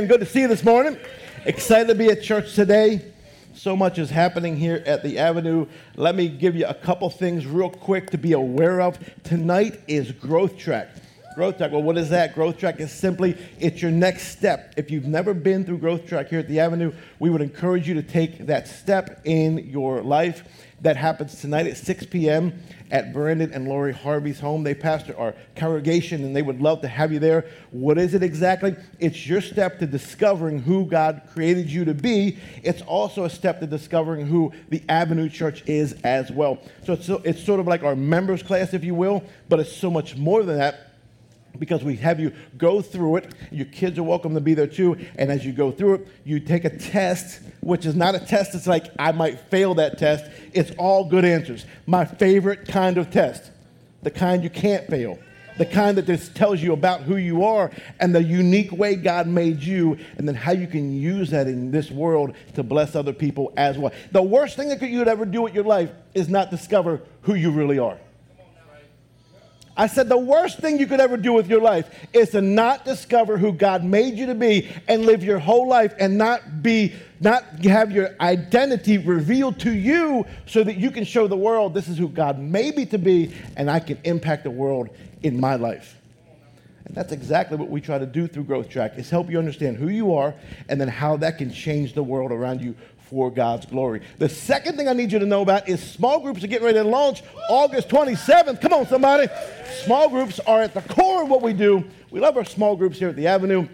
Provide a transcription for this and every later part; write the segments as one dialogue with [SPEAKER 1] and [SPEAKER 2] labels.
[SPEAKER 1] And good to see you this morning. Excited to be at church today. So much is happening here at the Avenue. Let me give you a couple things real quick to be aware of. Tonight is Growth Track. Growth Track, well, what is that? Growth Track is simply, it's your next step. If you've never been through Growth Track here at the Avenue, we would encourage you to take that step in your life. That happens tonight at 6 p.m at Brandon and Lori Harvey's home. They pastor our congregation and they would love to have you there. What is it exactly? It's your step to discovering who God created you to be. It's also a step to discovering who the Avenue Church is as well. So it's, so, it's sort of like our members class, if you will, but it's so much more than that because we have you go through it. Your kids are welcome to be there too. And as you go through it, you take a test, which is not a test It's like I might fail that test. It's all good answers. My favorite kind of test, the kind you can't fail. The kind that just tells you about who you are and the unique way God made you, and then how you can use that in this world to bless other people as well. The worst thing that you could ever do with your life is not discover who you really are. I said the worst thing you could ever do with your life is to not discover who God made you to be and live your whole life and not be not have your identity revealed to you so that you can show the world this is who God made me to be and I can impact the world in my life. And that's exactly what we try to do through Growth Track is help you understand who you are and then how that can change the world around you for God's glory. The second thing I need you to know about is small groups are getting ready to launch August 27th. Come on, somebody. Small groups are at the core of what we do. We love our small groups here at the Avenue.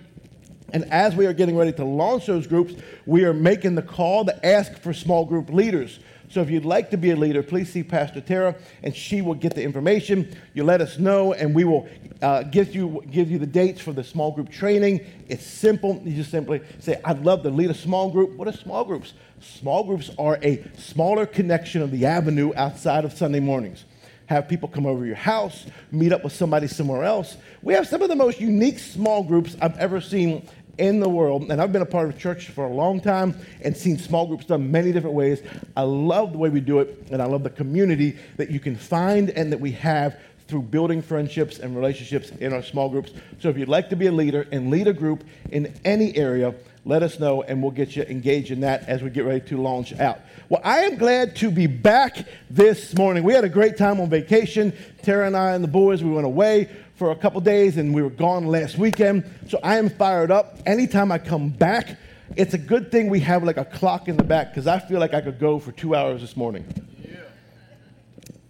[SPEAKER 1] And as we are getting ready to launch those groups, we are making the call to ask for small group leaders. So if you'd like to be a leader, please see Pastor Tara, and she will get the information. You let us know, and we will uh, give you give you the dates for the small group training. It's simple. You just simply say, "I'd love to lead a small group." What are small groups? Small groups are a smaller connection of the avenue outside of Sunday mornings. Have people come over your house, meet up with somebody somewhere else. We have some of the most unique small groups I've ever seen in the world, and I've been a part of church for a long time and seen small groups done many different ways. I love the way we do it, and I love the community that you can find and that we have through building friendships and relationships in our small groups. So if you'd like to be a leader and lead a group in any area, let us know and we'll get you engaged in that as we get ready to launch out. Well, I am glad to be back this morning. We had a great time on vacation. Tara and I and the boys, we went away for a couple days and we were gone last weekend. So I am fired up. Anytime I come back, it's a good thing we have like a clock in the back because I feel like I could go for two hours this morning. Yeah.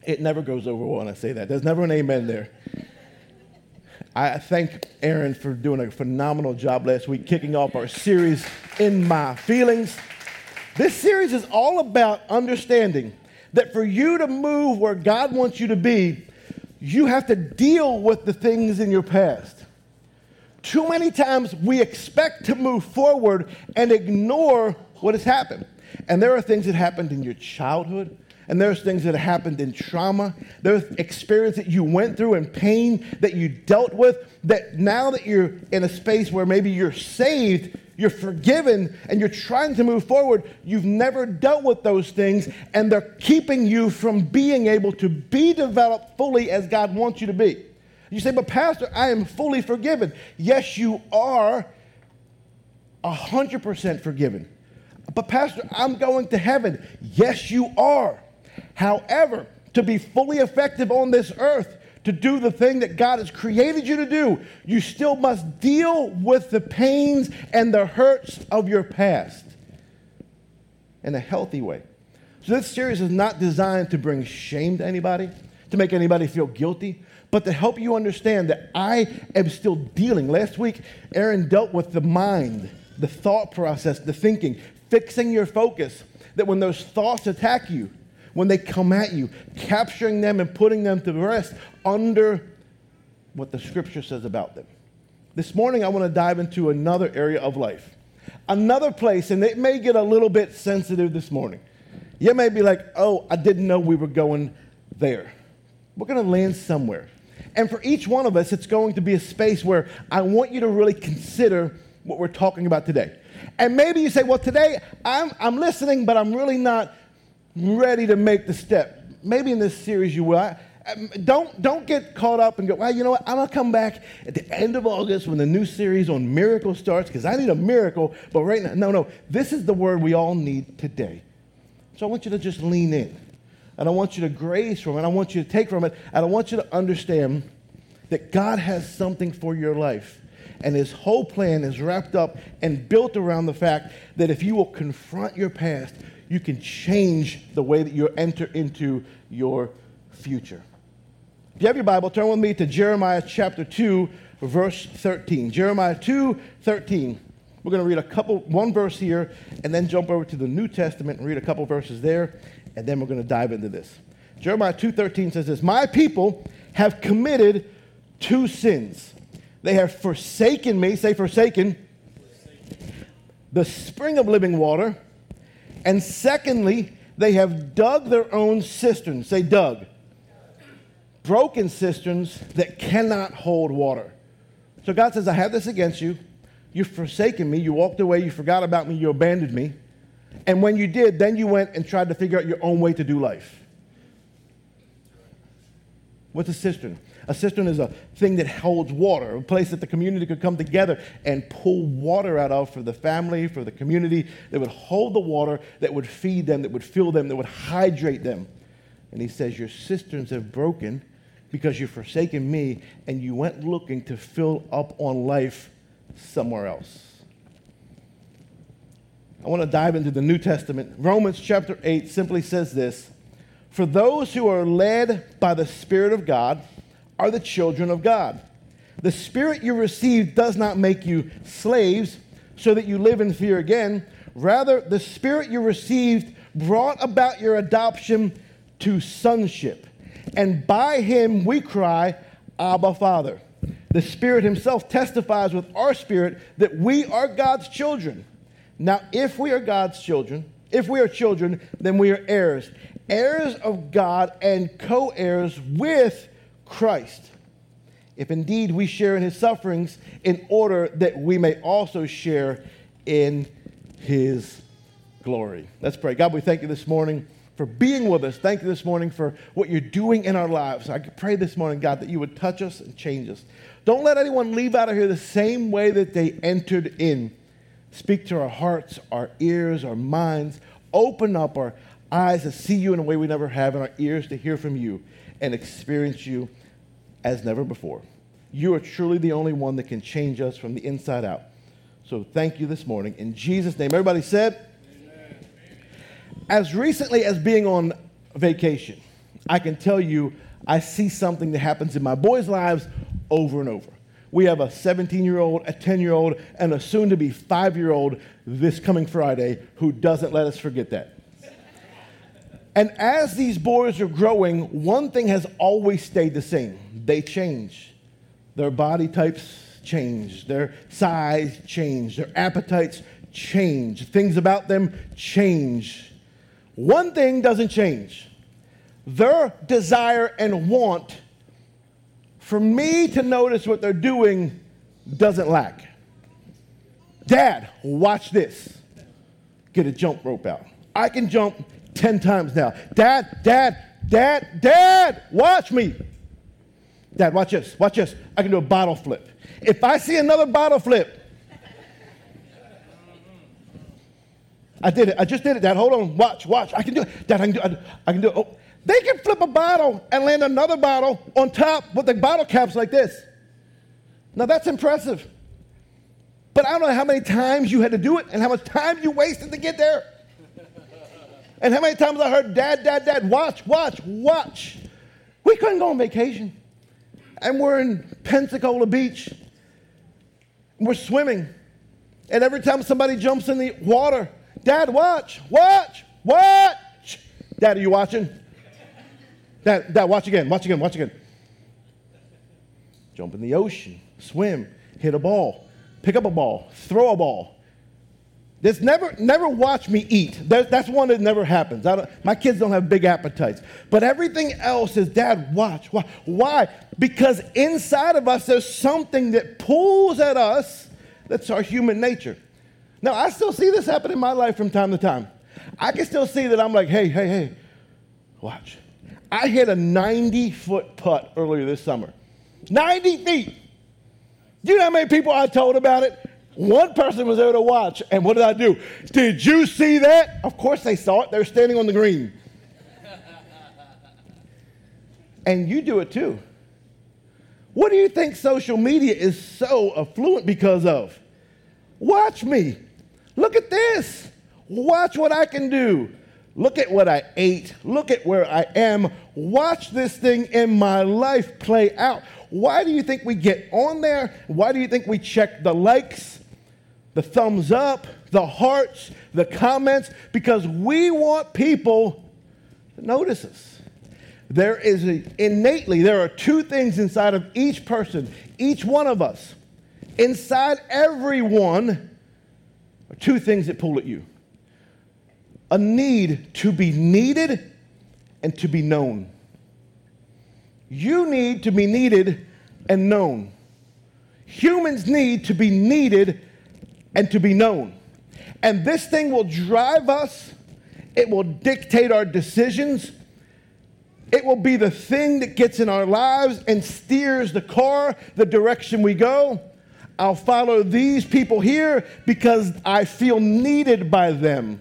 [SPEAKER 1] It never goes over when I say that. There's never an amen there. I thank Aaron for doing a phenomenal job last week, kicking off our series, In My Feelings. This series is all about understanding that for you to move where God wants you to be, you have to deal with the things in your past. Too many times we expect to move forward and ignore what has happened. And there are things that happened in your childhood, and there's things that happened in trauma. There's experience that you went through and pain that you dealt with that now that you're in a space where maybe you're saved, you're forgiven, and you're trying to move forward, you've never dealt with those things, and they're keeping you from being able to be developed fully as God wants you to be. You say, but Pastor, I am fully forgiven. Yes, you are 100% forgiven. But, Pastor, I'm going to heaven. Yes, you are. However, to be fully effective on this earth, to do the thing that God has created you to do, you still must deal with the pains and the hurts of your past in a healthy way. So, this series is not designed to bring shame to anybody, to make anybody feel guilty, but to help you understand that I am still dealing. Last week, Aaron dealt with the mind, the thought process, the thinking, fixing your focus. That when those thoughts attack you, when they come at you, capturing them and putting them to rest under what the scripture says about them. This morning, I want to dive into another area of life, another place, and it may get a little bit sensitive this morning. You may be like, oh, I didn't know we were going there. We're going to land somewhere. And for each one of us, it's going to be a space where I want you to really consider what we're talking about today. And maybe you say, well, today I'm, I'm listening, but I'm really not ready to make the step. Maybe in this series you will. I, Um, don't, don't get caught up and go, well, you know what? I'm going to come back at the end of August when the new series on miracle starts because I need a miracle. But right now, no, no. This is the word we all need today. So I want you to just lean in. And I want you to grace from it. I want you to take from it. And I want you to understand that God has something for your life. And his whole plan is wrapped up and built around the fact that if you will confront your past, you can change the way that you enter into your future. If you have your Bible, turn with me to Jeremiah chapter 2, verse 13. Jeremiah 2, 13. We're going to read a couple, one verse here, and then jump over to the New Testament and read a couple verses there, and then we're going to dive into this. Jeremiah 2:13 says this: "My people have committed two sins. They have forsaken me, say forsaken, the spring of living water, and secondly, they have dug their own cisterns. Say dug. Broken cisterns that cannot hold water. So God says, I have this against you. You've forsaken me. You walked away. You forgot about me. You abandoned me. And when you did, then you went and tried to figure out your own way to do life. What's a cistern? A cistern is a thing that holds water, a place that the community could come together and pull water out of for the family, for the community, that would hold the water, that would feed them, that would fill them, that would hydrate them. And he says, Your cisterns have broken because you've forsaken me and you went looking to fill up on life somewhere else. I want to dive into the New Testament. Romans chapter 8 simply says this For those who are led by the Spirit of God, are the children of God. The spirit you received does not make you slaves so that you live in fear again. Rather, the spirit you received brought about your adoption to sonship. And by him we cry, Abba, Father. The Spirit Himself testifies with our spirit that we are God's children. Now, if we are God's children, if we are children, then we are heirs, heirs of God and co heirs with Christ, if indeed we share in his sufferings, in order that we may also share in his glory. Let's pray. God, we thank you this morning for being with us. Thank you this morning for what you're doing in our lives. I pray this morning, God, that you would touch us and change us. Don't let anyone leave out of here the same way that they entered in. Speak to our hearts, our ears, our minds. Open up our eyes to see you in a way we never have, and our ears to hear from you and experience you as never before. You are truly the only one that can change us from the inside out. So thank you this morning. In Jesus' name, everybody said. As recently as being on vacation, I can tell you I see something that happens in my boys' lives over and over. We have a 17 year old, a 10 year old, and a soon to be five year old this coming Friday who doesn't let us forget that. And as these boys are growing, one thing has always stayed the same they change. Their body types change, their size change, their appetites change, things about them change. One thing doesn't change their desire and want for me to notice what they're doing doesn't lack. Dad, watch this. Get a jump rope out. I can jump 10 times now. Dad, dad, dad, dad, watch me. Dad, watch this. Watch this. I can do a bottle flip. If I see another bottle flip, I did it. I just did it, Dad. Hold on. Watch, watch. I can do it. Dad, I can do it. I can do it. Oh, they can flip a bottle and land another bottle on top with the bottle caps like this. Now that's impressive. But I don't know how many times you had to do it and how much time you wasted to get there. And how many times I heard, Dad, Dad, Dad, watch, watch, watch. We couldn't go on vacation. And we're in Pensacola Beach. We're swimming. And every time somebody jumps in the water, Dad, watch, watch, watch. Dad, are you watching? Dad, Dad, watch again, watch again, watch again. Jump in the ocean, swim, hit a ball, pick up a ball, throw a ball. This never, never watch me eat. that's one that never happens. my kids don't have big appetites. But everything else is, Dad, watch. Why? Why? Because inside of us, there's something that pulls at us that's our human nature. Now, I still see this happen in my life from time to time. I can still see that I'm like, hey, hey, hey, watch. I hit a 90 foot putt earlier this summer. 90 feet. You know how many people I told about it? One person was there to watch, and what did I do? Did you see that? Of course they saw it. They're standing on the green. and you do it too. What do you think social media is so affluent because of? Watch me. Look at this. Watch what I can do. Look at what I ate. Look at where I am. Watch this thing in my life play out. Why do you think we get on there? Why do you think we check the likes, the thumbs up, the hearts, the comments? Because we want people to notice us. There is a, innately, there are two things inside of each person, each one of us. Inside everyone two things that pull at you a need to be needed and to be known. You need to be needed and known. Humans need to be needed and to be known. And this thing will drive us, it will dictate our decisions. It will be the thing that gets in our lives and steers the car the direction we go. I'll follow these people here because I feel needed by them.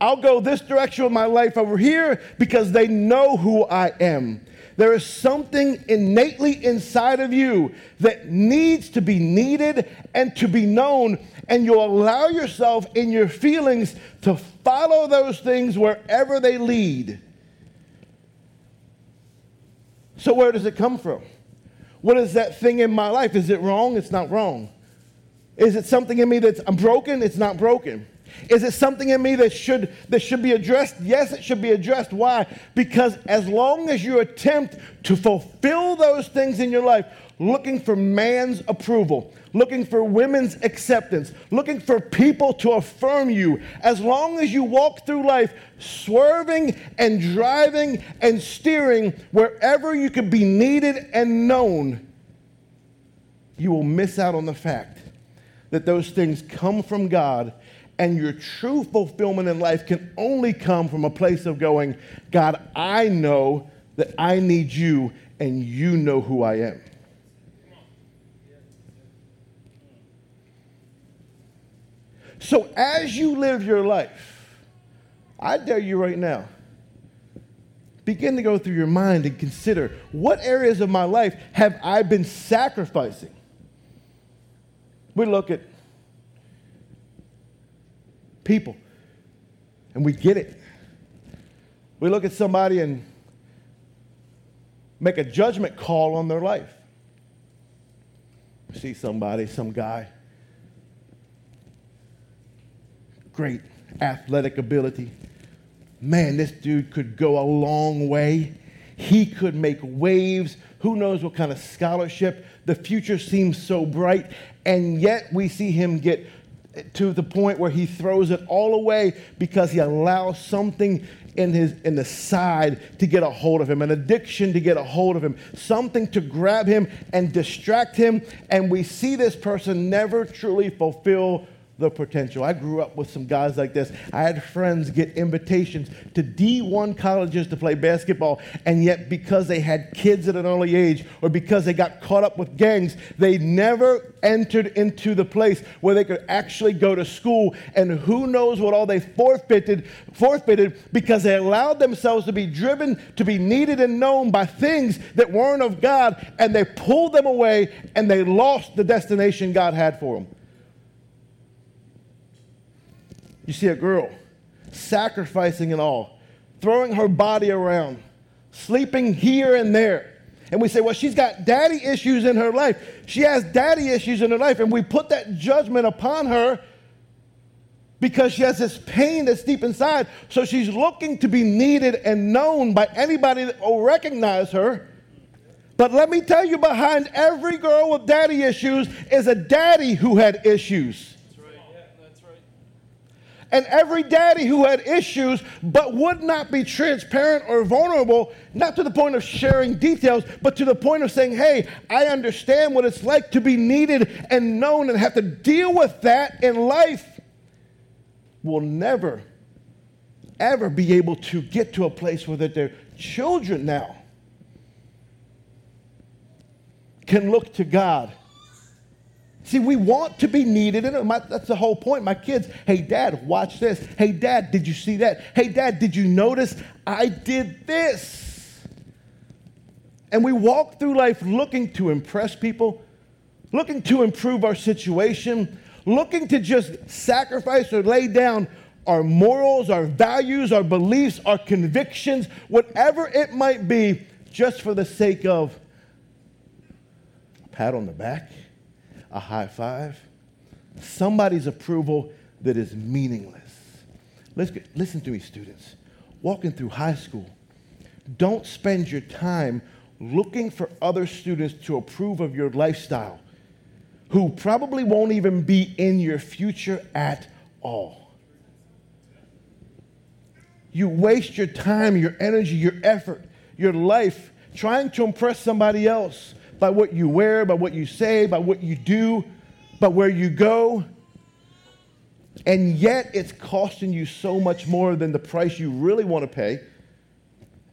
[SPEAKER 1] I'll go this direction with my life over here because they know who I am. There is something innately inside of you that needs to be needed and to be known, and you allow yourself in your feelings to follow those things wherever they lead. So, where does it come from? What is that thing in my life? Is it wrong? It's not wrong. Is it something in me that's I'm broken? It's not broken. Is it something in me that should, that should be addressed? Yes, it should be addressed. Why? Because as long as you attempt to fulfill those things in your life, looking for man's approval, looking for women's acceptance, looking for people to affirm you, as long as you walk through life swerving and driving and steering wherever you can be needed and known, you will miss out on the fact that those things come from God and your true fulfillment in life can only come from a place of going, God, I know that I need you, and you know who I am. So as you live your life, I dare you right now, begin to go through your mind and consider what areas of my life have I been sacrificing? We look at people. And we get it. We look at somebody and make a judgment call on their life. See somebody, some guy, great athletic ability. Man, this dude could go a long way. He could make waves. Who knows what kind of scholarship? The future seems so bright. And yet we see him get to the point where he throws it all away because he allows something in his in the side to get a hold of him an addiction to get a hold of him something to grab him and distract him and we see this person never truly fulfill the potential. I grew up with some guys like this. I had friends get invitations to D1 colleges to play basketball, and yet because they had kids at an early age or because they got caught up with gangs, they never entered into the place where they could actually go to school. And who knows what all they forfeited, forfeited because they allowed themselves to be driven, to be needed and known by things that weren't of God, and they pulled them away and they lost the destination God had for them. You see a girl sacrificing it all, throwing her body around, sleeping here and there. And we say, well, she's got daddy issues in her life. She has daddy issues in her life. And we put that judgment upon her because she has this pain that's deep inside. So she's looking to be needed and known by anybody that will recognize her. But let me tell you, behind every girl with daddy issues is a daddy who had issues. And every daddy who had issues but would not be transparent or vulnerable, not to the point of sharing details, but to the point of saying, hey, I understand what it's like to be needed and known and have to deal with that in life, will never ever be able to get to a place where their children now can look to God. See, we want to be needed. And that's the whole point. My kids, hey, dad, watch this. Hey, dad, did you see that? Hey, dad, did you notice I did this? And we walk through life looking to impress people, looking to improve our situation, looking to just sacrifice or lay down our morals, our values, our beliefs, our convictions, whatever it might be, just for the sake of a pat on the back, a high five, somebody's approval that is meaningless. Listen to me, students. Walking through high school, don't spend your time looking for other students to approve of your lifestyle who probably won't even be in your future at all. You waste your time, your energy, your effort, your life trying to impress somebody else by what you wear, by what you say, by what you do, by where you go. And yet it's costing you so much more than the price you really want to pay.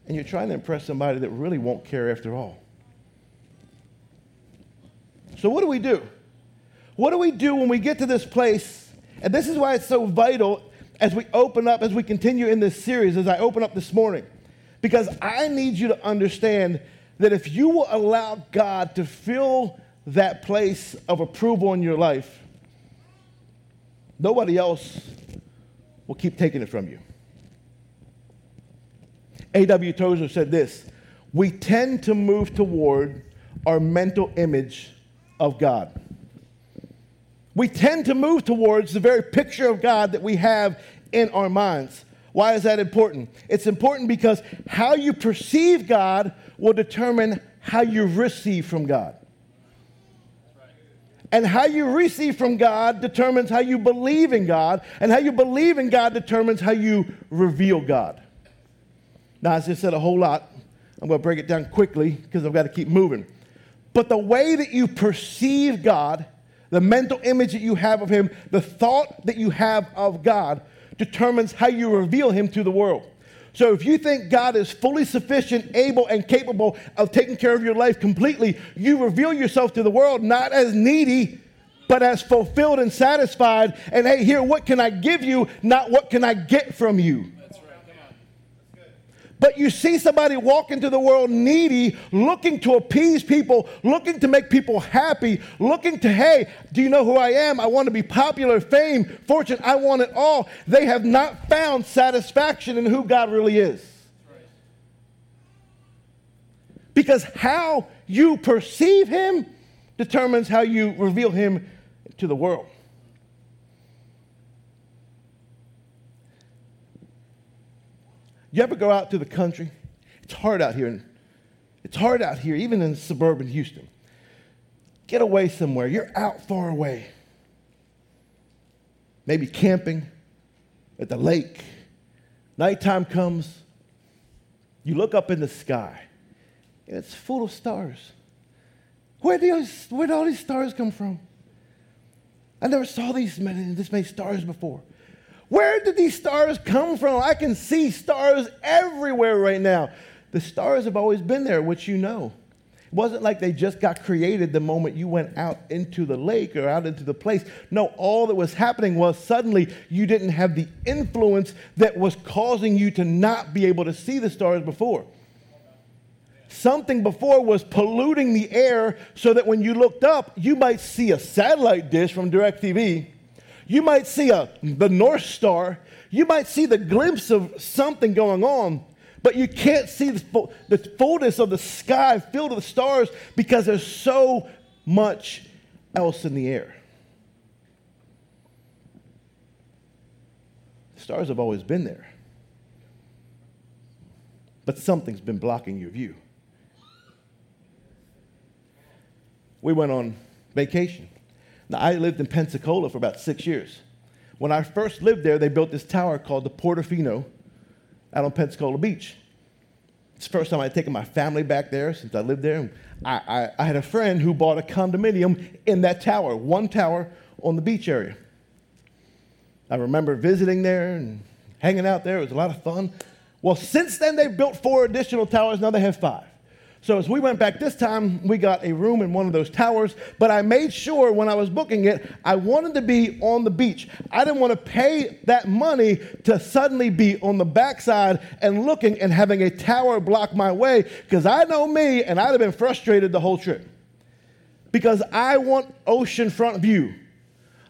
[SPEAKER 1] And you're trying to impress somebody that really won't care after all. So, what do we do? What do we do when we get to this place? And this is why it's so vital as we open up, as we continue in this series, as I open up this morning. Because I need you to understand that if you will allow God to fill that place of approval in your life, nobody else will keep taking it from you. A.W. Tozer said this We tend to move toward our mental image of God we tend to move towards the very picture of God that we have in our minds. Why is that important? It's important because how you perceive God will determine how you receive from God. And how you receive from God determines how you believe in God. And how you believe in God determines how you reveal God. Now, I just said a whole lot. I'm going to break it down quickly because I've got to keep moving. But the way that you perceive God the mental image that you have of Him, the thought that you have of God determines how you reveal Him to the world. So if you think God is fully sufficient, able, and capable of taking care of your life completely, you reveal yourself to the world not as needy, but as fulfilled and satisfied. And hey, here, what can I give you, not what can I get from you. But you see somebody walk into the world needy, looking to appease people, looking to make people happy, looking to, hey, do you know who I am? I want to be popular, fame, fortune. I want it all. They have not found satisfaction in who God really is. Because how you perceive Him determines how you reveal Him to the world. You ever go out to the country? It's hard out here. It's hard out here, even in suburban Houston. Get away somewhere. You're out far away. Maybe camping at the lake. Nighttime comes. You look up in the sky, and it's full of stars. Where did, where all these stars come from? I never saw these many, this many stars before. Where did these stars come from? I can see stars everywhere right now. The stars have always been there, which you know. It wasn't like they just got created the moment you went out into the lake or out into the place. No, all that was happening was suddenly you didn't have the influence that was causing you to not be able to see the stars before. Something before was polluting the air so that when you looked up, you might see a satellite dish from DirecTV you might see a, the North Star. You might see the glimpse of something going on, but you can't see the, the fullness of the sky filled with stars because there's so much else in the air. Stars have always been there, but something's been blocking your view. We went on vacation. Now, I lived in Pensacola for about six years. When I first lived there, they built this tower called the Portofino out on Pensacola Beach. It's the first time I'd taken my family back there since I lived there. I, I, I had a friend who bought a condominium in that tower, one tower on the beach area. I remember visiting there and hanging out there. It was a lot of fun. Well, since then, they've built four additional towers. Now they have five. So as we went back this time, we got a room in one of those towers, but I made sure when I was booking it, I wanted to be on the beach. I didn't want to pay that money to suddenly be on the backside and looking and having a tower block my way because I know me and I'd have been frustrated the whole trip. Because I want oceanfront view.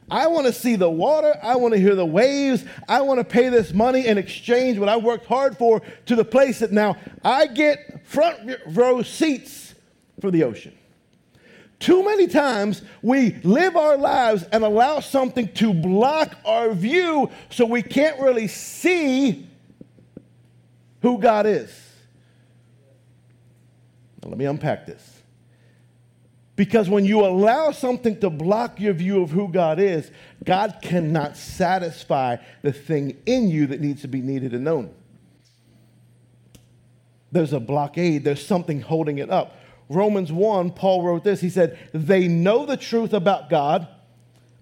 [SPEAKER 1] I want to see the water. I want to hear the waves. I want to pay this money and exchange what I worked hard for to the place that now I get front row seats for the ocean. Too many times we live our lives and allow something to block our view so we can't really see who God is. Now, let me unpack this. Because when you allow something to block your view of who God is, God cannot satisfy the thing in you that needs to be needed and known. There's a blockade, there's something holding it up. Romans 1, Paul wrote this. He said, They know the truth about God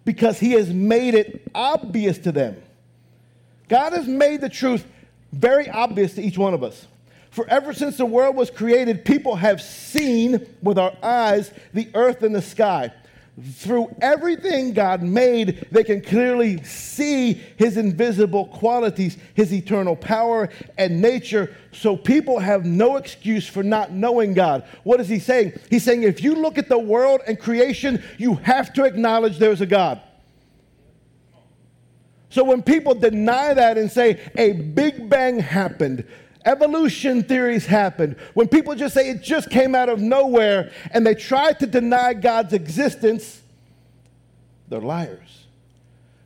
[SPEAKER 1] because he has made it obvious to them. God has made the truth very obvious to each one of us. For ever since the world was created, people have seen with our eyes the earth and the sky. Through everything God made, they can clearly see his invisible qualities, his eternal power and nature. So people have no excuse for not knowing God. What is he saying? He's saying if you look at the world and creation, you have to acknowledge there's a God. So when people deny that and say a big bang happened, Evolution theories happened when people just say it just came out of nowhere and they try to deny God's existence. They're liars.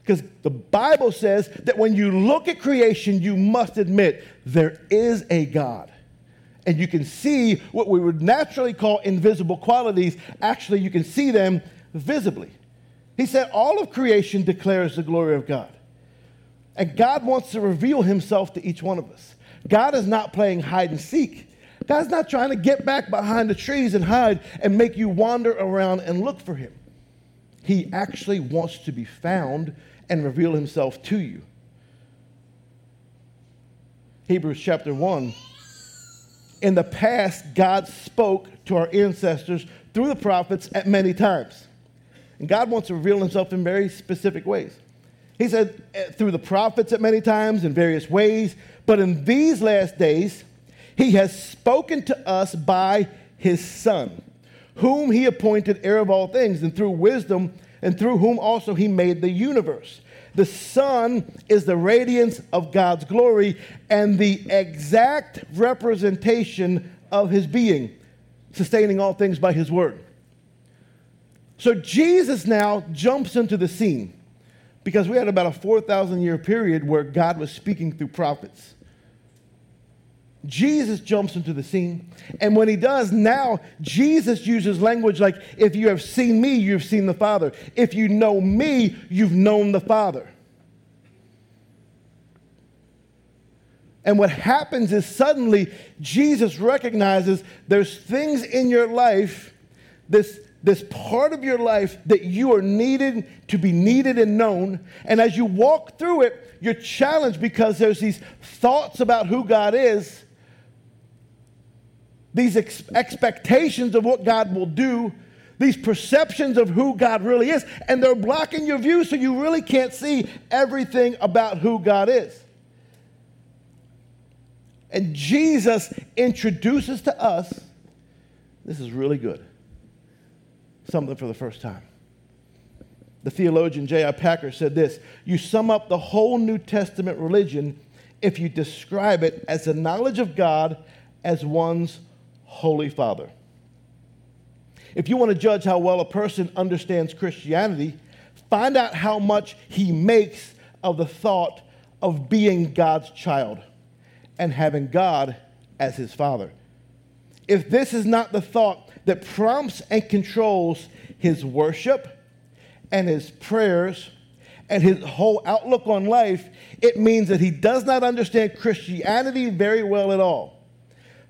[SPEAKER 1] Because the Bible says that when you look at creation, you must admit there is a God. And you can see what we would naturally call invisible qualities. Actually, you can see them visibly. He said, All of creation declares the glory of God. And God wants to reveal himself to each one of us. God is not playing hide and seek. God's not trying to get back behind the trees and hide and make you wander around and look for him. He actually wants to be found and reveal himself to you. Hebrews chapter 1. In the past, God spoke to our ancestors through the prophets at many times. And God wants to reveal himself in very specific ways. He said eh, through the prophets at many times in various ways, but in these last days, he has spoken to us by his Son, whom he appointed heir of all things, and through wisdom, and through whom also he made the universe. The Son is the radiance of God's glory and the exact representation of his being, sustaining all things by his word. So Jesus now jumps into the scene because we had about a 4,000 year period where God was speaking through prophets. Jesus jumps into the scene. And when he does, now Jesus uses language like, if you have seen me, you've seen the Father. If you know me, you've known the Father. And what happens is suddenly Jesus recognizes there's things in your life, this, this part of your life that you are needed to be needed and known. And as you walk through it, you're challenged because there's these thoughts about who God is these ex- expectations of what God will do, these perceptions of who God really is, and they're blocking your view so you really can't see everything about who God is. And Jesus introduces to us this is really good. Something for the first time. The theologian J.I. Packer said this You sum up the whole New Testament religion if you describe it as the knowledge of God as one's Holy Father. If you want to judge how well a person understands Christianity, find out how much he makes of the thought of being God's child and having God as his father. If this is not the thought that prompts and controls his worship and his prayers and his whole outlook on life, it means that he does not understand Christianity very well at all.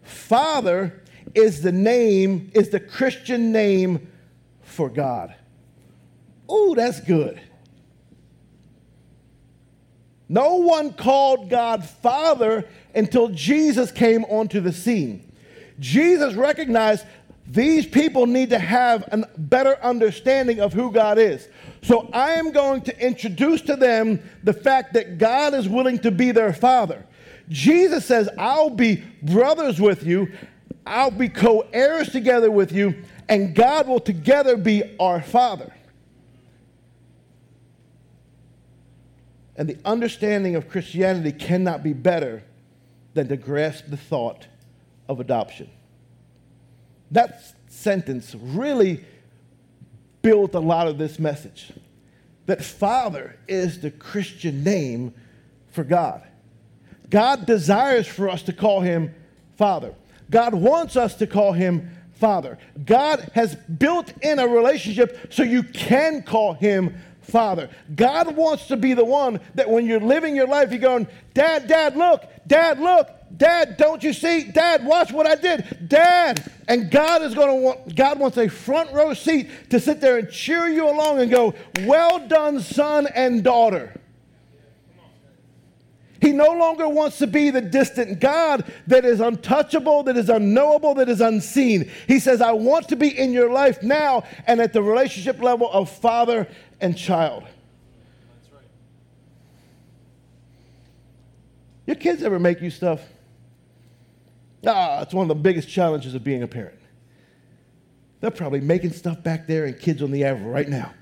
[SPEAKER 1] Father is the name, is the Christian name for God. Ooh, that's good. No one called God Father until Jesus came onto the scene. Jesus recognized these people need to have a better understanding of who God is. So I am going to introduce to them the fact that God is willing to be their Father. Jesus says, I'll be brothers with you, I'll be co heirs together with you, and God will together be our Father. And the understanding of Christianity cannot be better than to grasp the thought of adoption. That sentence really built a lot of this message that Father is the Christian name for God. God desires for us to call him Father. God wants us to call him Father. God has built in a relationship so you can call him Father. God wants to be the one that when you're living your life, you're going, Dad, Dad, look, Dad, look, Dad, don't you see? Dad, watch what I did. Dad. And God is going to want, God wants a front row seat to sit there and cheer you along and go, Well done, son and daughter. He no longer wants to be the distant God that is untouchable, that is unknowable, that is unseen. He says, I want to be in your life now and at the relationship level of father and child. Right. Your kids ever make you stuff? Ah, it's one of the biggest challenges of being a parent. They're probably making stuff back there and kids on the air right now.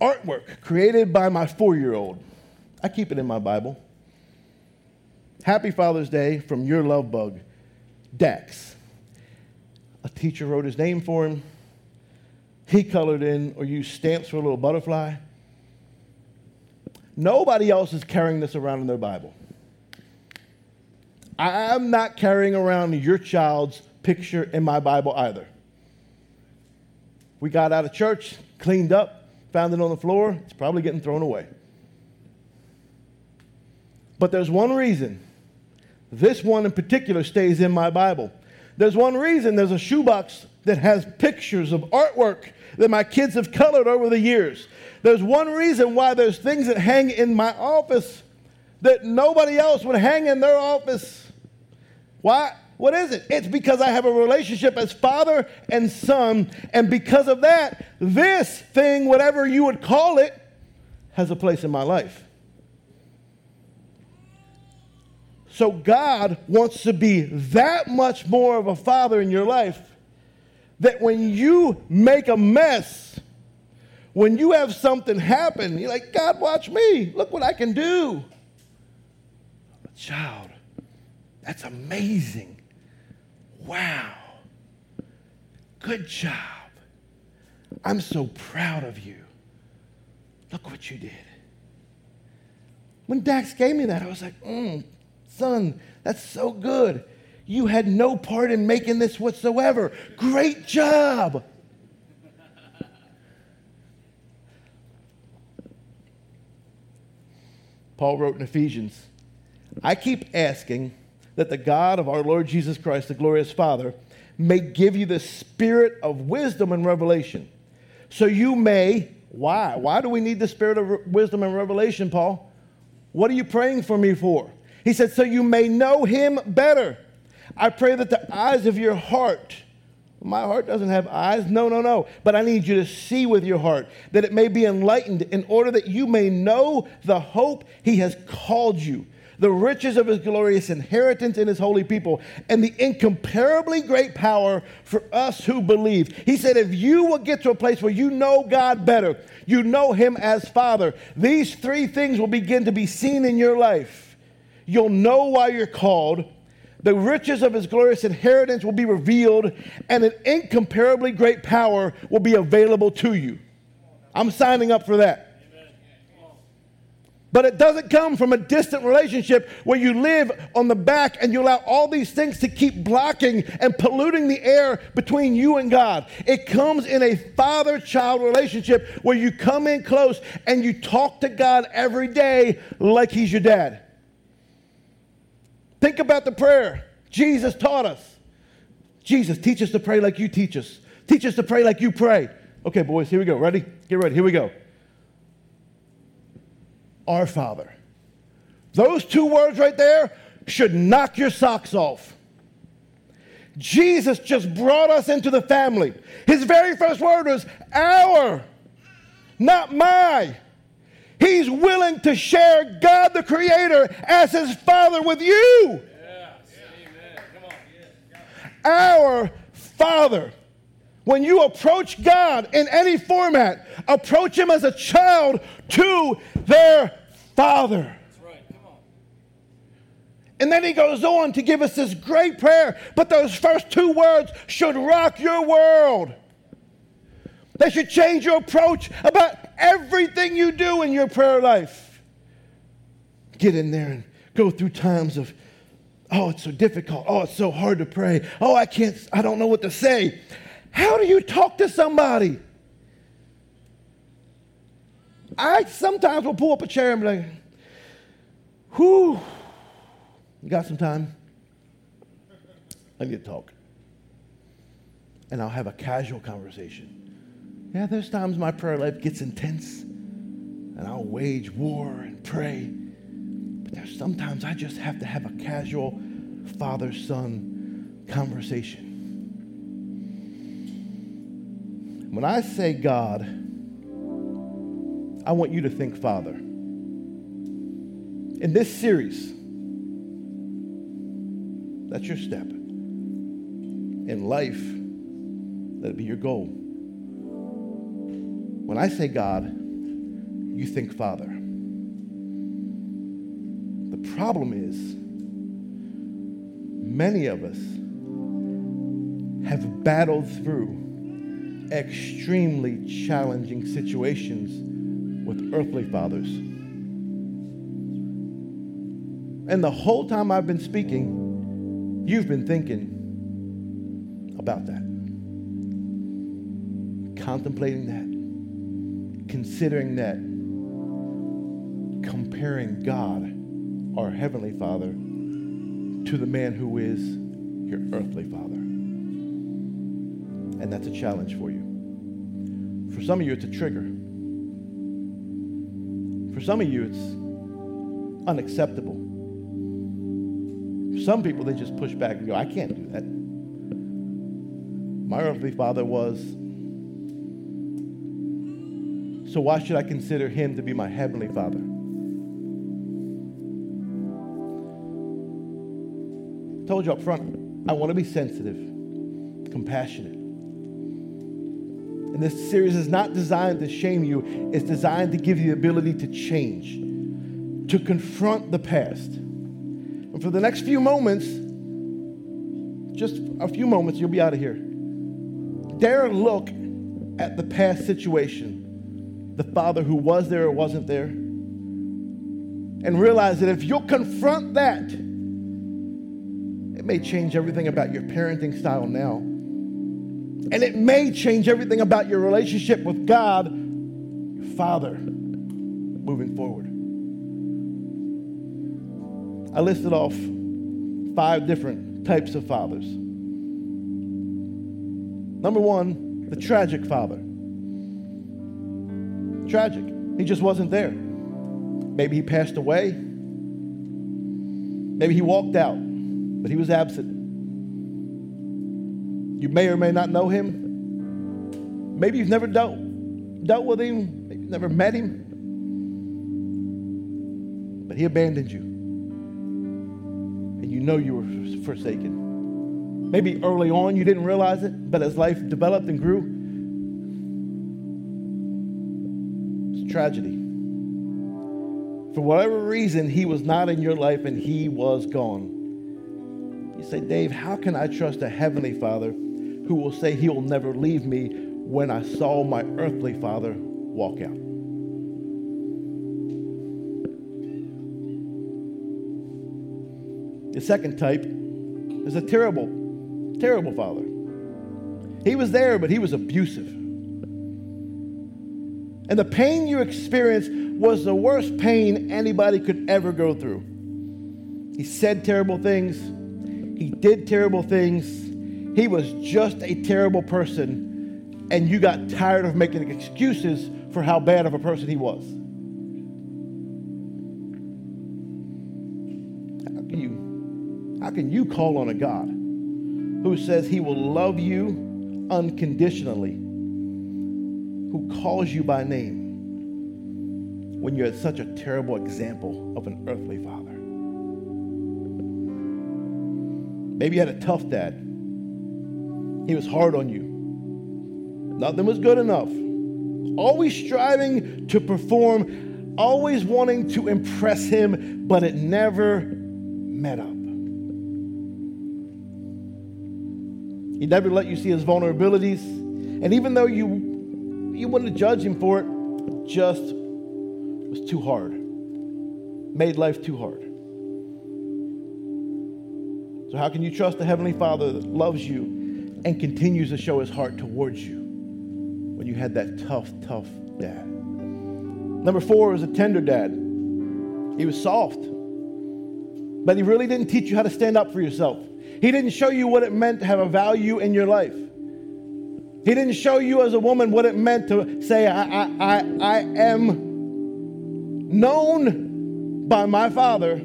[SPEAKER 1] Artwork created by my four year old. I keep it in my Bible. Happy Father's Day from your love bug, Dax. A teacher wrote his name for him. He colored in or used stamps for a little butterfly. Nobody else is carrying this around in their Bible. I'm not carrying around your child's picture in my Bible either. We got out of church, cleaned up, found it on the floor. It's probably getting thrown away. But there's one reason this one in particular stays in my Bible. There's one reason there's a shoebox that has pictures of artwork that my kids have colored over the years. There's one reason why there's things that hang in my office that nobody else would hang in their office. Why? What is it? It's because I have a relationship as father and son, and because of that, this thing, whatever you would call it, has a place in my life. So God wants to be that much more of a father in your life that when you make a mess, when you have something happen, you're like, God, watch me. Look what I can do. A child, that's amazing. Wow. Good job. I'm so proud of you. Look what you did. When Dax gave me that, I was like, mm, Son, that's so good. You had no part in making this whatsoever. Great job. Paul wrote in Ephesians I keep asking that the God of our Lord Jesus Christ, the glorious Father, may give you the spirit of wisdom and revelation. So you may, why? Why do we need the spirit of wisdom and revelation, Paul? What are you praying for me for? He said, So you may know him better. I pray that the eyes of your heart, my heart doesn't have eyes. No, no, no. But I need you to see with your heart, that it may be enlightened, in order that you may know the hope he has called you, the riches of his glorious inheritance in his holy people, and the incomparably great power for us who believe. He said, if you will get to a place where you know God better, you know him as Father, these three things will begin to be seen in your life. You'll know why you're called. The riches of his glorious inheritance will be revealed, and an incomparably great power will be available to you. I'm signing up for that. But it doesn't come from a distant relationship where you live on the back and you allow all these things to keep blocking and polluting the air between you and God. It comes in a father child relationship where you come in close and you talk to God every day like He's your dad. Think about the prayer Jesus taught us. Jesus, teach us to pray like you teach us. Teach us to pray like you pray. Okay, boys, here we go. Ready? Get ready. Here we go. Our Father. Those two words right there should knock your socks off. Jesus just brought us into the family. His very first word was our, not my. He's willing to share God the Creator as his Father with you. Our Father. When you approach God in any format, approach Him as a child to their Father. And then he goes on to give us this great prayer. But those first two words should rock your world. They should change your approach about everything you do in your prayer life. Get in there and go through times of, oh, it's so difficult. Oh, it's so hard to pray. Oh, I can't, I don't know what to say. How do you talk to somebody? I sometimes will pull up a chair and be like, whew. You got some time? I need to talk. And I'll have a casual conversation. Yeah, there's times my prayer life gets intense and I'll wage war and pray. But there's sometimes I just have to have a casual father son conversation. When I say God, I want you to think Father. In this series, that's your step. In life, let it be your goal. When I say God, you think Father. The problem is, many of us have battled through extremely challenging situations with earthly fathers. And the whole time I've been speaking, You've been thinking about that, contemplating that, considering that, comparing God, our Heavenly Father, to the man who is your earthly father. And that's a challenge for you. For some of you, it's a trigger. For some of you, it's unacceptable. Some people, they just push back and go, I can't do that. My earthly father was. So why should I consider him to be my heavenly father? I told you up front, I want to be sensitive, compassionate. And this series is not designed to shame you, it's designed to give you the ability to change, to confront the past and for the next few moments, just a few moments, you'll be out of here. Dare look at the past situation, the father who was there or wasn't there, and realize that if you'll confront that, it may change everything about your parenting style now. And it may change everything about your relationship with God, your Father, moving forward. I listed off five different types of fathers. Number one, the tragic father. Tragic. He just wasn't there. Maybe he passed away. Maybe he walked out, but he was absent. You may or may not know him. Maybe you've never dealt, dealt with him, maybe you've never met him. But he abandoned you and you know you were forsaken. Maybe early on you didn't realize it, but as life developed and grew, it's a tragedy. For whatever reason, he was not in your life and he was gone. You say, Dave, how can I trust a heavenly father who will say he will never leave me when I saw my earthly father walk out? The second type is a terrible, terrible father. He was there, but he was abusive. And the pain you experienced was the worst pain anybody could ever go through. He said terrible things, he did terrible things, he was just a terrible person, and you got tired of making excuses for how bad of a person he was. How can you, how can you call on a God who says he will love you unconditionally, who calls you by name? when you're such a terrible example of an earthly father. Maybe you had a tough dad. He was hard on you. Nothing was good enough. Always striving to perform, always wanting to impress him, but it never met up. He never let you see his vulnerabilities. And even though you, you wouldn't judge him for it, just was too hard. Made life too hard. So, how can you trust the Heavenly Father that loves you and continues to show his heart towards you when you had that tough, tough dad? Number four is a tender dad. He was soft, but he really didn't teach you how to stand up for yourself. He didn't show you what it meant to have a value in your life. He didn't show you as a woman what it meant to say, I, I, I, I am known by my father,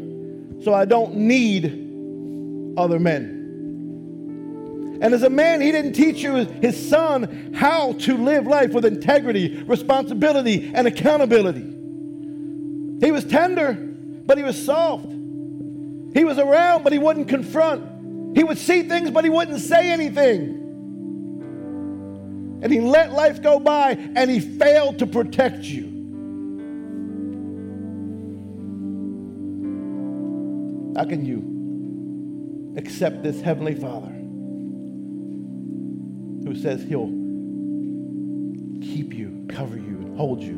[SPEAKER 1] so I don't need other men. And as a man, he didn't teach you, his son, how to live life with integrity, responsibility, and accountability. He was tender, but he was soft. He was around, but he wouldn't confront. He would see things, but he wouldn't say anything. And he let life go by, and he failed to protect you. How can you accept this Heavenly Father who says He'll keep you, cover you, and hold you.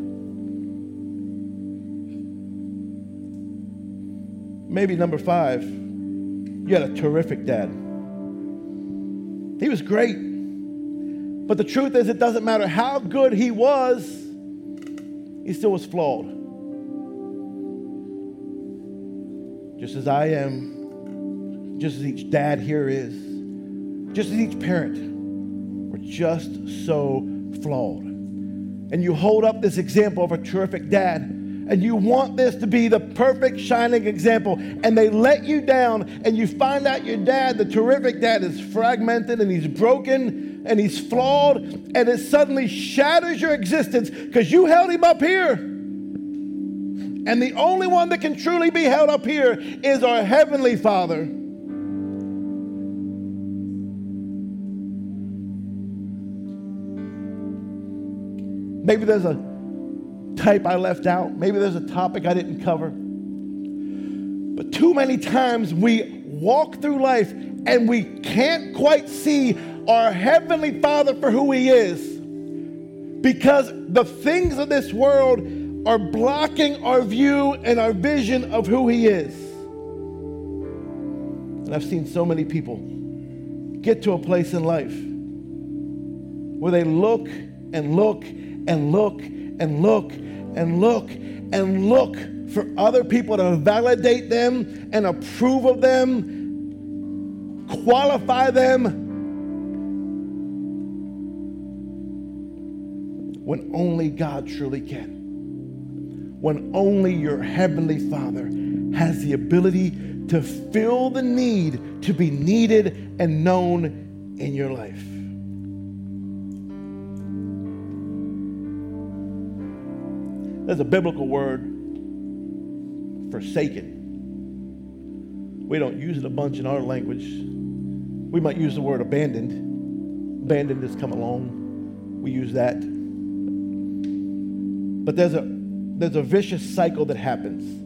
[SPEAKER 1] Maybe number five, you had a terrific dad. He was great. But the truth is, it doesn't matter how good he was, he still was flawed. Just as I am just as each dad here is, just as each parent, just so flawed. And you hold up this example of a terrific dad, and you want this to be the perfect shining example, and they let you down, and you find out your dad, the terrific dad, is fragmented and he's broken and he's flawed, and it suddenly shatters your existence because you held him up here. And the only one that can truly be held up here is our Heavenly Father. Maybe there's a type I left out. Maybe there's a topic I didn't cover. But too many times we walk through life and we can't quite see our Heavenly Father for who He is because the things of this world are blocking our view and our vision of who He is. And I've seen so many people get to a place in life where they look and look and look and look and look and look for other people to validate them and approve of them, qualify them. When only God truly can. When only your Heavenly Father has the ability to fill the need to be needed and known in your life. There's a biblical word, forsaken. We don't use it a bunch in our language. We might use the word abandoned. Abandoned has come along. We use that. But there's a there's a vicious cycle that happens.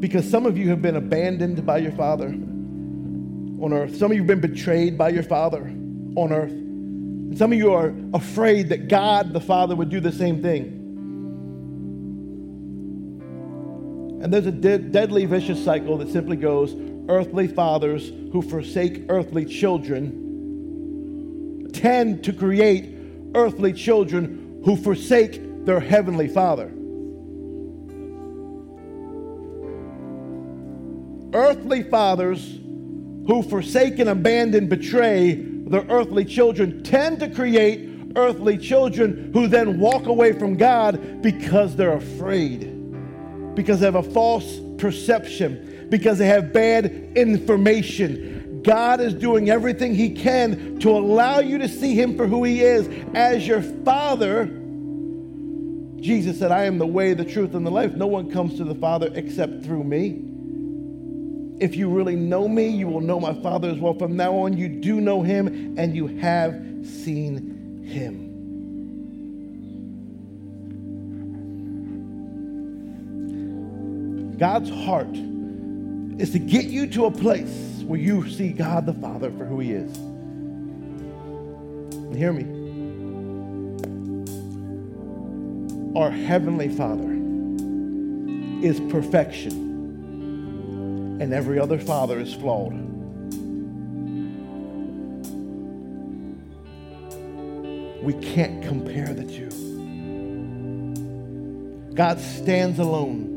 [SPEAKER 1] Because some of you have been abandoned by your father on earth. Some of you have been betrayed by your father on earth. And some of you are afraid that God the Father would do the same thing. And there's a de- deadly vicious cycle that simply goes earthly fathers who forsake earthly children tend to create earthly children who forsake their heavenly father. Earthly fathers who forsake and abandon, betray their earthly children tend to create earthly children who then walk away from God because they're afraid because they have a false perception, because they have bad information. God is doing everything He can to allow you to see Him for who He is as your Father. Jesus said, I am the way, the truth, and the life. No one comes to the Father except through me. If you really know me, you will know my Father as well. From now on, you do know him and you have seen him. God's heart is to get you to a place where you see God the Father for who he is. And hear me. Our Heavenly Father is perfection and every other father is flawed. We can't compare the two. God stands alone.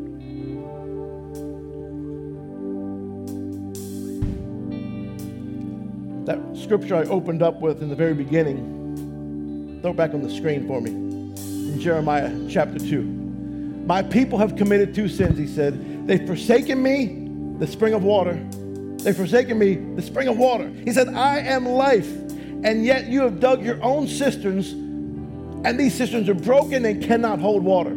[SPEAKER 1] Scripture I opened up with in the very beginning, throw it back on the screen for me. In Jeremiah chapter 2. My people have committed two sins, he said. They've forsaken me the spring of water. They've forsaken me, the spring of water. He said, I am life, and yet you have dug your own cisterns, and these cisterns are broken and cannot hold water.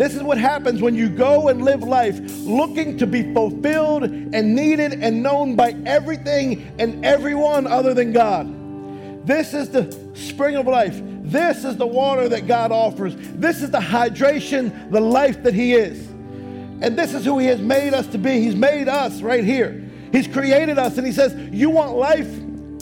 [SPEAKER 1] This is what happens when you go and live life looking to be fulfilled and needed and known by everything and everyone other than God. This is the spring of life. This is the water that God offers. This is the hydration, the life that He is. And this is who He has made us to be. He's made us right here. He's created us, and He says, You want life?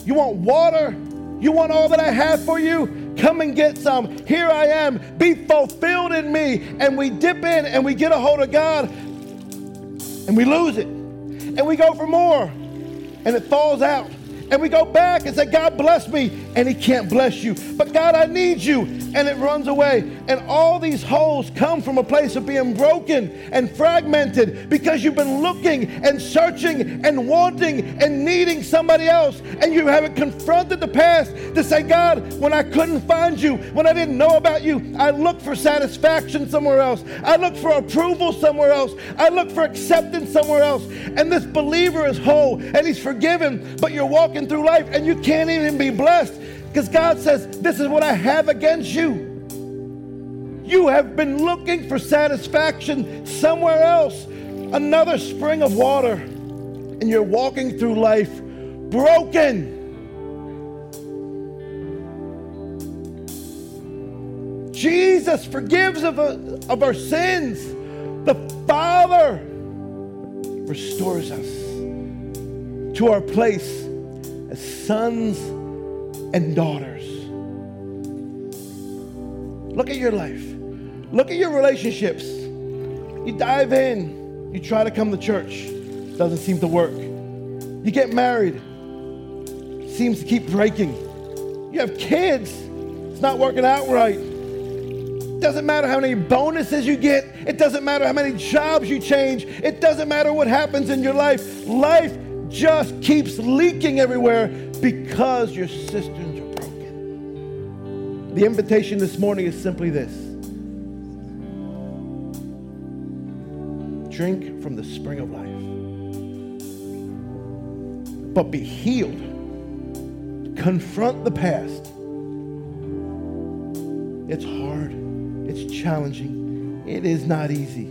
[SPEAKER 1] You want water? You want all that I have for you? Come and get some. Here I am. Be fulfilled in me. And we dip in and we get a hold of God and we lose it. And we go for more and it falls out. And we go back and say, God bless me, and He can't bless you. But God, I need you, and it runs away. And all these holes come from a place of being broken and fragmented because you've been looking and searching and wanting and needing somebody else, and you haven't confronted the past to say, God, when I couldn't find you, when I didn't know about you, I looked for satisfaction somewhere else. I looked for approval somewhere else. I looked for acceptance somewhere else. And this believer is whole and he's forgiven, but you're walking walking through life and you can't even be blessed because God says, This is what I have against you. You have been looking for satisfaction somewhere else, another spring of water, and you're walking through life broken. Jesus forgives of, uh, of our sins. The Father restores us to our place as sons and daughters. Look at your life. Look at your relationships. You dive in, you try to come to church, doesn't seem to work. You get married, seems to keep breaking. You have kids, it's not working out right. Doesn't matter how many bonuses you get. It doesn't matter how many jobs you change. It doesn't matter what happens in your life. Life just keeps leaking everywhere because your cisterns are broken. The invitation this morning is simply this drink from the spring of life, but be healed. Confront the past. It's hard, it's challenging, it is not easy.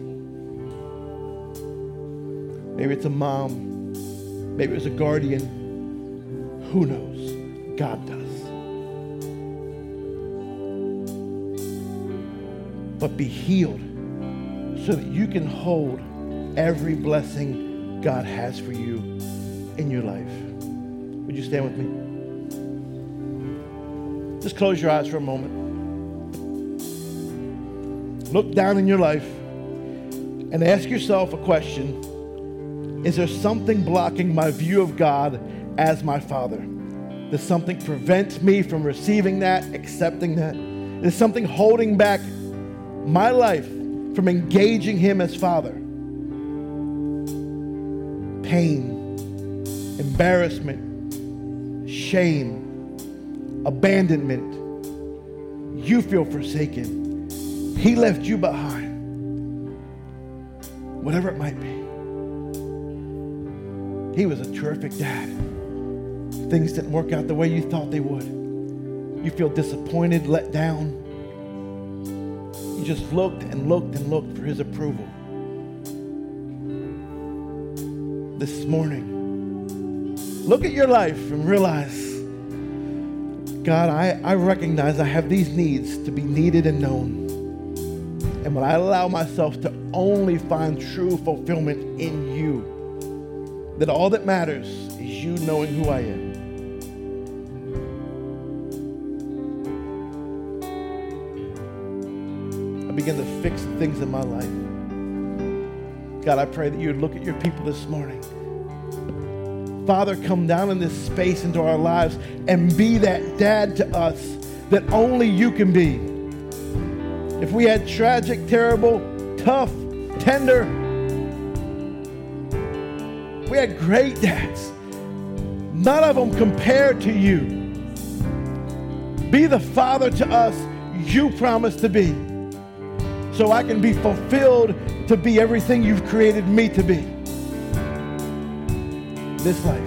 [SPEAKER 1] Maybe it's a mom Maybe it was a guardian. Who knows? God does. But be healed so that you can hold every blessing God has for you in your life. Would you stand with me? Just close your eyes for a moment. Look down in your life and ask yourself a question is there something blocking my view of God as my Father? Does something prevent me from receiving that, accepting that? Is something holding back my life from engaging Him as Father? Pain, embarrassment, shame, abandonment. You feel forsaken. He left you behind. whatever it might be. He was a terrific dad. Things didn't work out the way you thought they would. You feel disappointed, let down. You just looked and looked and looked for his approval. This morning, look at your life and realize God, I, I recognize I have these needs to be needed and known. And when I allow myself to only find true fulfillment in you, that all that matters is you knowing who I am. I begin to fix things in my life. God, I pray that you would look at your people this morning. Father, come down in this space into our lives and be that dad to us that only you can be. If we had tragic, terrible, tough, tender, we had great dads. None of them compared to you. Be the father to us you promised to be so I can be fulfilled to be everything you've created me to be. This life.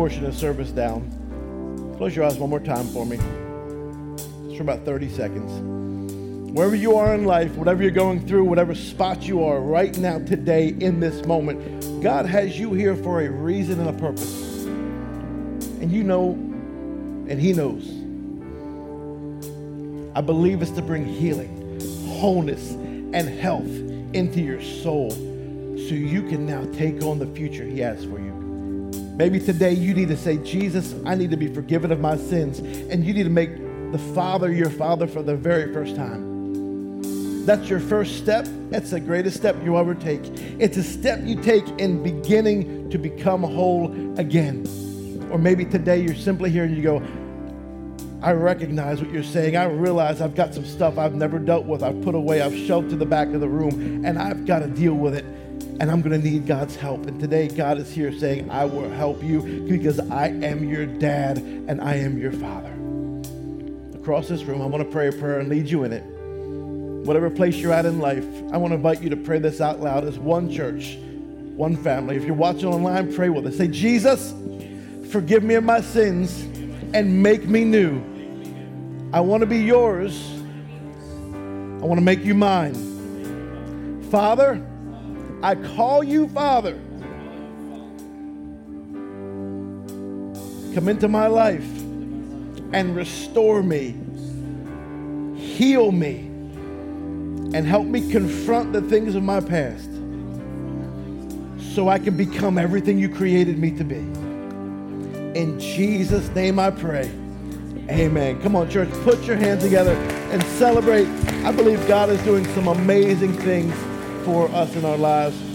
[SPEAKER 1] Portion of service down. Close your eyes one more time for me. For about 30 seconds. Wherever you are in life, whatever you're going through, whatever spot you are right now, today, in this moment, God has you here for a reason and a purpose. And you know, and He knows. I believe it's to bring healing, wholeness, and health into your soul so you can now take on the future He has for you. Maybe today you need to say, Jesus, I need to be forgiven of my sins. And you need to make the Father your Father for the very first time. That's your first step. That's the greatest step you ever take. It's a step you take in beginning to become whole again. Or maybe today you're simply here and you go, I recognize what you're saying. I realize I've got some stuff I've never dealt with. I've put away, I've shoved to the back of the room, and I've got to deal with it and I'm going to need God's help. And today, God is here saying, I will help you because I am your dad and I am your father. Across this room, I want to pray a prayer and lead you in it. Whatever place you're at in life, I want to invite you to pray this out loud as one church, one family. If you're watching online, pray with us. Say, Jesus, forgive me of my sins and make me new. I want to be yours. I want to make you mine. Father, I call you Father. Come into my life and restore me, heal me, and help me confront the things of my past so I can become everything you created me to be. In Jesus' name I pray. Amen. Come on, church, put your hands together and celebrate. I believe God is doing some amazing things for us in our lives.